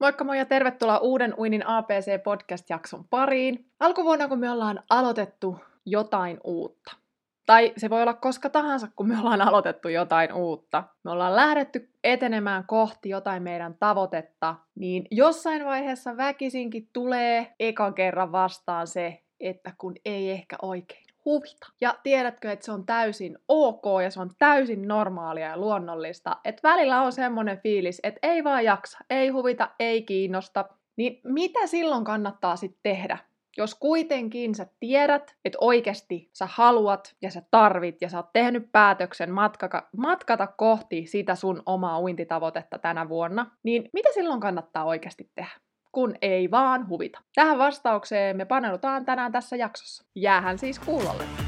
Moikka moi ja tervetuloa uuden Uinin APC-podcast-jakson pariin. Alkuvuonna, kun me ollaan aloitettu jotain uutta. Tai se voi olla koska tahansa, kun me ollaan aloitettu jotain uutta. Me ollaan lähdetty etenemään kohti jotain meidän tavoitetta, niin jossain vaiheessa väkisinkin tulee ekan kerran vastaan se, että kun ei ehkä oikein huvita. Ja tiedätkö, että se on täysin ok ja se on täysin normaalia ja luonnollista, että välillä on semmoinen fiilis, että ei vaan jaksa, ei huvita, ei kiinnosta. Niin mitä silloin kannattaa sitten tehdä? Jos kuitenkin sä tiedät, että oikeasti sä haluat ja sä tarvit ja sä oot tehnyt päätöksen matkaka, matkata kohti sitä sun omaa uintitavoitetta tänä vuonna, niin mitä silloin kannattaa oikeasti tehdä? Kun ei vaan huvita? Tähän vastaukseen me paneudutaan tänään tässä jaksossa. Jäähän siis kuulolle.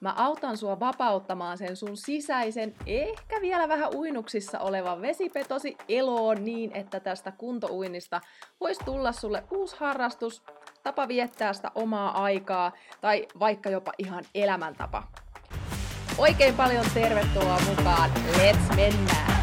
Mä autan sua vapauttamaan sen sun sisäisen, ehkä vielä vähän uinuksissa olevan vesipetosi eloon niin, että tästä kuntouinnista voisi tulla sulle uusi harrastus, tapa viettää sitä omaa aikaa tai vaikka jopa ihan elämäntapa. Oikein paljon tervetuloa mukaan. Let's mennään!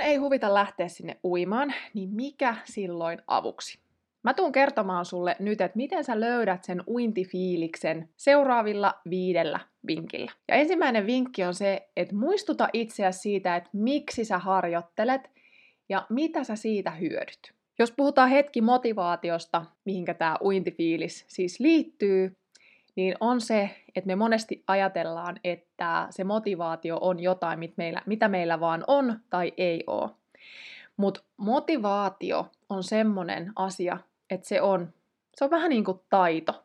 Ei huvita lähteä sinne uimaan, niin mikä silloin avuksi? Mä tuun kertomaan sulle nyt, että miten sä löydät sen uintifiiliksen seuraavilla viidellä vinkillä. Ja ensimmäinen vinkki on se, että muistuta itseäsi siitä, että miksi sä harjoittelet ja mitä sä siitä hyödyt. Jos puhutaan hetki motivaatiosta, mihinkä tämä uintifiilis siis liittyy, niin on se, että me monesti ajatellaan, että se motivaatio on jotain, mit meillä, mitä meillä vaan on tai ei ole. Mutta motivaatio on semmoinen asia, että se on, se on vähän niin kuin taito.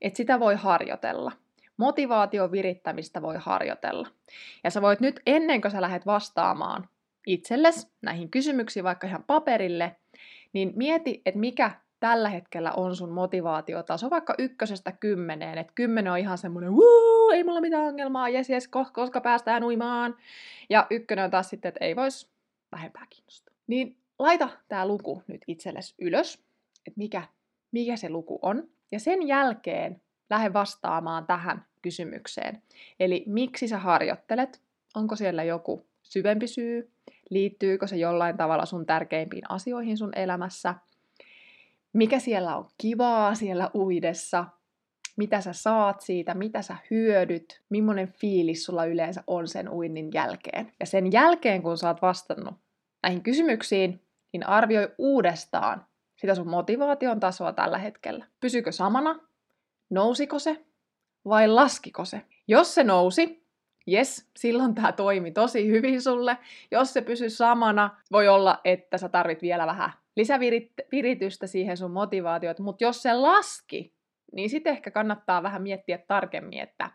Että sitä voi harjoitella. Motivaation virittämistä voi harjoitella. Ja sä voit nyt ennen kuin sä lähdet vastaamaan itsellesi näihin kysymyksiin vaikka ihan paperille, niin mieti, että mikä tällä hetkellä on sun motivaatiotaso vaikka ykkösestä kymmeneen, että kymmenen on ihan semmoinen, ei mulla mitään ongelmaa, jes jes, koska päästään uimaan, ja ykkönen on taas sitten, että ei vois vähempää kiinnostaa. Niin laita tämä luku nyt itsellesi ylös, että mikä, mikä se luku on, ja sen jälkeen lähde vastaamaan tähän kysymykseen. Eli miksi sä harjoittelet? Onko siellä joku syvempi syy? Liittyykö se jollain tavalla sun tärkeimpiin asioihin sun elämässä? Mikä siellä on kivaa siellä uidessa? Mitä sä saat siitä? Mitä sä hyödyt? Millainen fiilis sulla yleensä on sen uinnin jälkeen? Ja sen jälkeen, kun sä oot vastannut näihin kysymyksiin, niin arvioi uudestaan sitä sun motivaation tasoa tällä hetkellä. Pysykö samana? Nousiko se? Vai laskiko se? Jos se nousi, Yes, silloin tämä toimi tosi hyvin sulle. Jos se pysyy samana, voi olla, että sä tarvit vielä vähän lisäviritystä siihen sun motivaatioon, mutta jos se laski, niin sitten ehkä kannattaa vähän miettiä tarkemmin, että,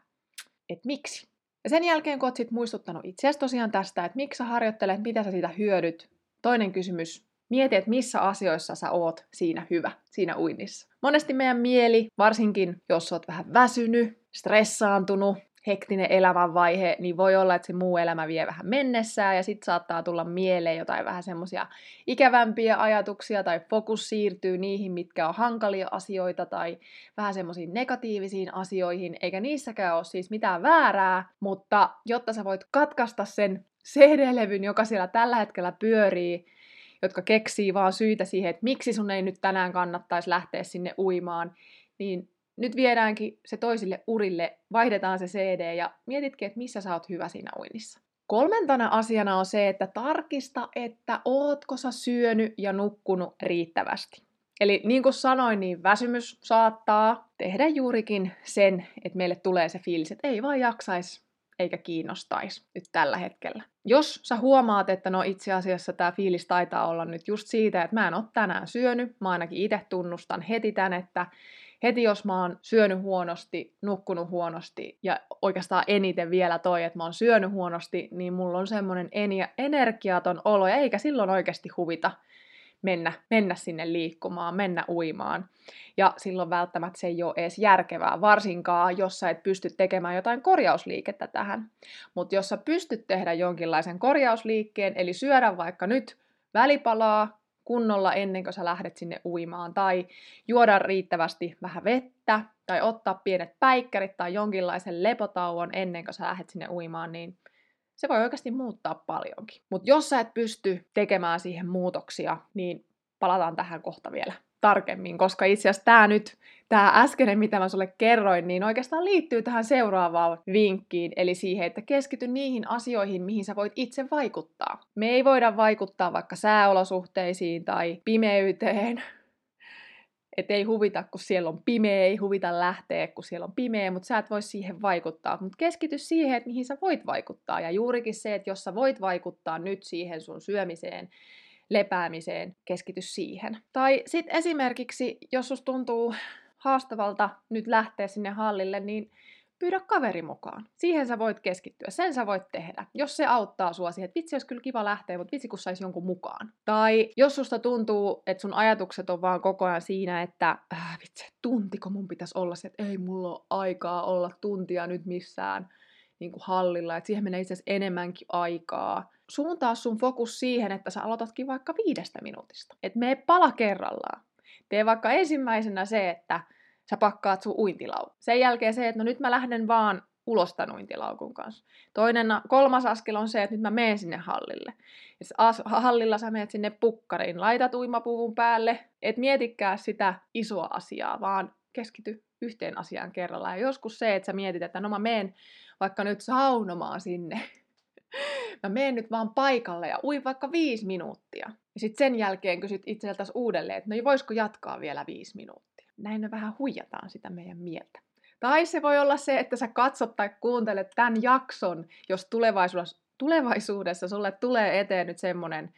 että miksi. Ja sen jälkeen, kun oot sit muistuttanut itseäsi tosiaan tästä, että miksi sä harjoittelet, mitä sä siitä hyödyt, toinen kysymys, mieti, että missä asioissa sä oot siinä hyvä, siinä uinnissa. Monesti meidän mieli, varsinkin jos oot vähän väsynyt, stressaantunut, hektinen elämänvaihe, niin voi olla, että se muu elämä vie vähän mennessään ja sitten saattaa tulla mieleen jotain vähän semmoisia ikävämpiä ajatuksia tai fokus siirtyy niihin, mitkä on hankalia asioita tai vähän semmoisiin negatiivisiin asioihin, eikä niissäkään ole siis mitään väärää, mutta jotta sä voit katkaista sen CD-levyn, joka siellä tällä hetkellä pyörii, jotka keksii vaan syitä siihen, että miksi sun ei nyt tänään kannattaisi lähteä sinne uimaan, niin nyt viedäänkin se toisille urille, vaihdetaan se CD ja mietitkin, että missä sä oot hyvä siinä uinnissa. Kolmantana asiana on se, että tarkista, että ootko sä syönyt ja nukkunut riittävästi. Eli niin kuin sanoin, niin väsymys saattaa tehdä juurikin sen, että meille tulee se fiilis, että ei vaan jaksaisi eikä kiinnostaisi nyt tällä hetkellä. Jos sä huomaat, että no itse asiassa tämä fiilis taitaa olla nyt just siitä, että mä en ole tänään syönyt, mä ainakin itse tunnustan heti tän, että heti jos mä oon syönyt huonosti, nukkunut huonosti ja oikeastaan eniten vielä toi, että mä oon syönyt huonosti, niin mulla on semmoinen energiaton olo eikä silloin oikeasti huvita mennä, mennä sinne liikkumaan, mennä uimaan. Ja silloin välttämättä se ei ole edes järkevää, varsinkaan jos sä et pysty tekemään jotain korjausliikettä tähän. Mutta jos sä pystyt tehdä jonkinlaisen korjausliikkeen, eli syödä vaikka nyt välipalaa kunnolla ennen kuin sä lähdet sinne uimaan, tai juoda riittävästi vähän vettä, tai ottaa pienet päikkärit tai jonkinlaisen lepotauon ennen kuin sä lähdet sinne uimaan, niin se voi oikeasti muuttaa paljonkin. Mutta jos sä et pysty tekemään siihen muutoksia, niin palataan tähän kohta vielä tarkemmin, koska itse asiassa tämä nyt, tämä äskeinen, mitä mä sulle kerroin, niin oikeastaan liittyy tähän seuraavaan vinkkiin, eli siihen, että keskity niihin asioihin, mihin sä voit itse vaikuttaa. Me ei voida vaikuttaa vaikka sääolosuhteisiin tai pimeyteen, et ei huvita, kun siellä on pimeä, ei huvita lähteä, kun siellä on pimeä, mutta sä et voi siihen vaikuttaa. Mutta keskity siihen, että mihin sä voit vaikuttaa. Ja juurikin se, että jos sä voit vaikuttaa nyt siihen sun syömiseen, lepäämiseen, keskity siihen. Tai sitten esimerkiksi, jos sus tuntuu haastavalta nyt lähteä sinne hallille, niin pyydä kaveri mukaan. Siihen sä voit keskittyä, sen sä voit tehdä. Jos se auttaa sua siihen, että vitsi olisi kyllä kiva lähteä, mutta vitsi kun saisi jonkun mukaan. Tai jos susta tuntuu, että sun ajatukset on vaan koko ajan siinä, että äh, vitsi, tuntiko mun pitäisi olla se, että ei mulla ole aikaa olla tuntia nyt missään niin kuin hallilla, että siihen menee itse asiassa enemmänkin aikaa. Suuntaa sun fokus siihen, että sä aloitatkin vaikka viidestä minuutista. Että mene pala kerrallaan. Tee vaikka ensimmäisenä se, että sä pakkaat sun uintilaukun. Sen jälkeen se, että no nyt mä lähden vaan ulos tämän uintilaukun kanssa. Toinen, kolmas askel on se, että nyt mä menen sinne hallille. Ja hallilla sä menet sinne pukkariin, laitat uimapuvun päälle, et mietikää sitä isoa asiaa, vaan keskity yhteen asiaan kerrallaan. Ja joskus se, että sä mietit, että no mä menen vaikka nyt saunomaan sinne. mä menen nyt vaan paikalle ja ui vaikka viisi minuuttia. Ja sitten sen jälkeen kysyt itseltäsi uudelleen, että no voisiko jatkaa vielä viisi minuuttia näin vähän huijataan sitä meidän mieltä. Tai se voi olla se, että sä katsot tai kuuntelet tämän jakson, jos tulevaisuudessa, tulevaisuudessa sulle tulee eteen nyt semmoinen,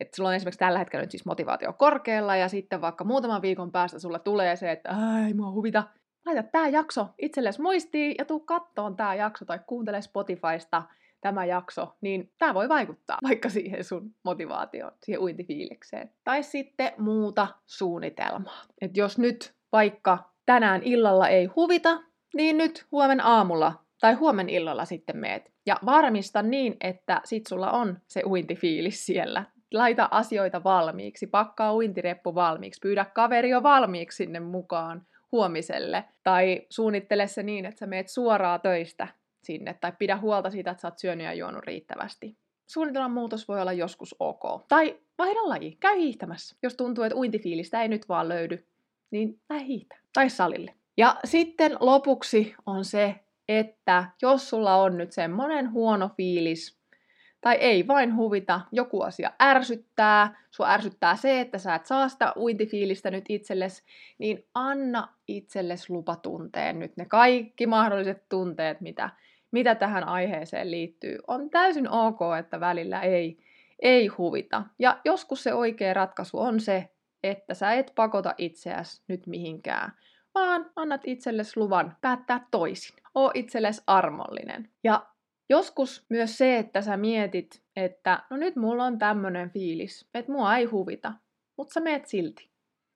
että sulla on esimerkiksi tällä hetkellä nyt siis motivaatio korkealla ja sitten vaikka muutaman viikon päästä sulle tulee se, että ei mua huvita, laita tämä jakso itsellesi muistiin ja tuu kattoon tämä jakso tai kuuntele Spotifysta tämä jakso, niin tämä voi vaikuttaa vaikka siihen sun motivaatioon, siihen uintifiilikseen. Tai sitten muuta suunnitelmaa. että jos nyt vaikka tänään illalla ei huvita, niin nyt huomen aamulla tai huomen illalla sitten meet. Ja varmista niin, että sit sulla on se uintifiilis siellä. Laita asioita valmiiksi, pakkaa uintireppu valmiiksi, pyydä kaveri jo valmiiksi sinne mukaan huomiselle. Tai suunnittele se niin, että sä meet suoraa töistä sinne, tai pidä huolta siitä, että sä oot syönyt ja juonut riittävästi. Suunnitelman muutos voi olla joskus ok. Tai vaihda laji, käy hiihtämässä. Jos tuntuu, että uintifiilistä ei nyt vaan löydy, niin lähde hiihtä. Tai salille. Ja sitten lopuksi on se, että jos sulla on nyt semmonen huono fiilis, tai ei vain huvita, joku asia ärsyttää, sua ärsyttää se, että sä et saa sitä uintifiilistä nyt itsellesi, niin anna itsellesi lupa tunteen nyt ne kaikki mahdolliset tunteet, mitä, mitä tähän aiheeseen liittyy. On täysin ok, että välillä ei, ei huvita. Ja joskus se oikea ratkaisu on se, että sä et pakota itseäsi nyt mihinkään, vaan annat itsellesi luvan päättää toisin. Oo itsellesi armollinen. Ja joskus myös se, että sä mietit, että no nyt mulla on tämmönen fiilis, että mua ei huvita, mutta sä meet silti.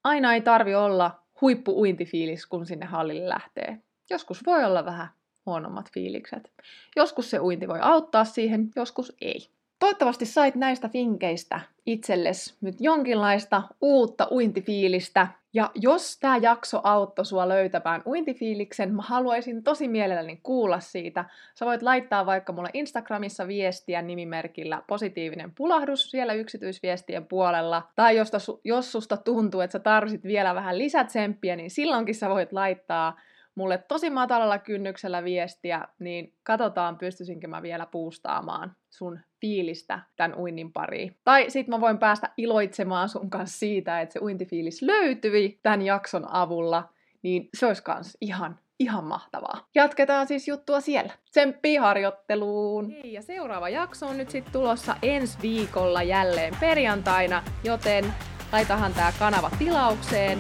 Aina ei tarvi olla huippu uintifiilis, kun sinne hallille lähtee. Joskus voi olla vähän huonommat fiilikset. Joskus se uinti voi auttaa siihen, joskus ei. Toivottavasti sait näistä finkeistä itsellesi nyt jonkinlaista uutta uintifiilistä. Ja jos tämä jakso auttoi sua löytämään uintifiiliksen, mä haluaisin tosi mielelläni kuulla siitä. Sä voit laittaa vaikka mulle Instagramissa viestiä nimimerkillä positiivinen pulahdus siellä yksityisviestien puolella. Tai jos, jos susta tuntuu, että sä tarvitset vielä vähän lisätsemppiä, niin silloinkin sä voit laittaa mulle tosi matalalla kynnyksellä viestiä, niin katsotaan pystyisinkö mä vielä puustaamaan sun fiilistä tämän uinnin pariin. Tai sit mä voin päästä iloitsemaan sun kanssa siitä, että se uintifiilis löytyi tämän jakson avulla, niin se olisi kans ihan Ihan mahtavaa. Jatketaan siis juttua siellä. Tsemppii harjoitteluun! Hei, ja seuraava jakso on nyt sitten tulossa ensi viikolla jälleen perjantaina, joten laitahan tää kanava tilaukseen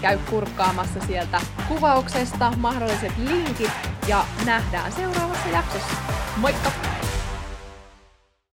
käy kurkkaamassa sieltä kuvauksesta mahdolliset linkit ja nähdään seuraavassa jaksossa. Moikka!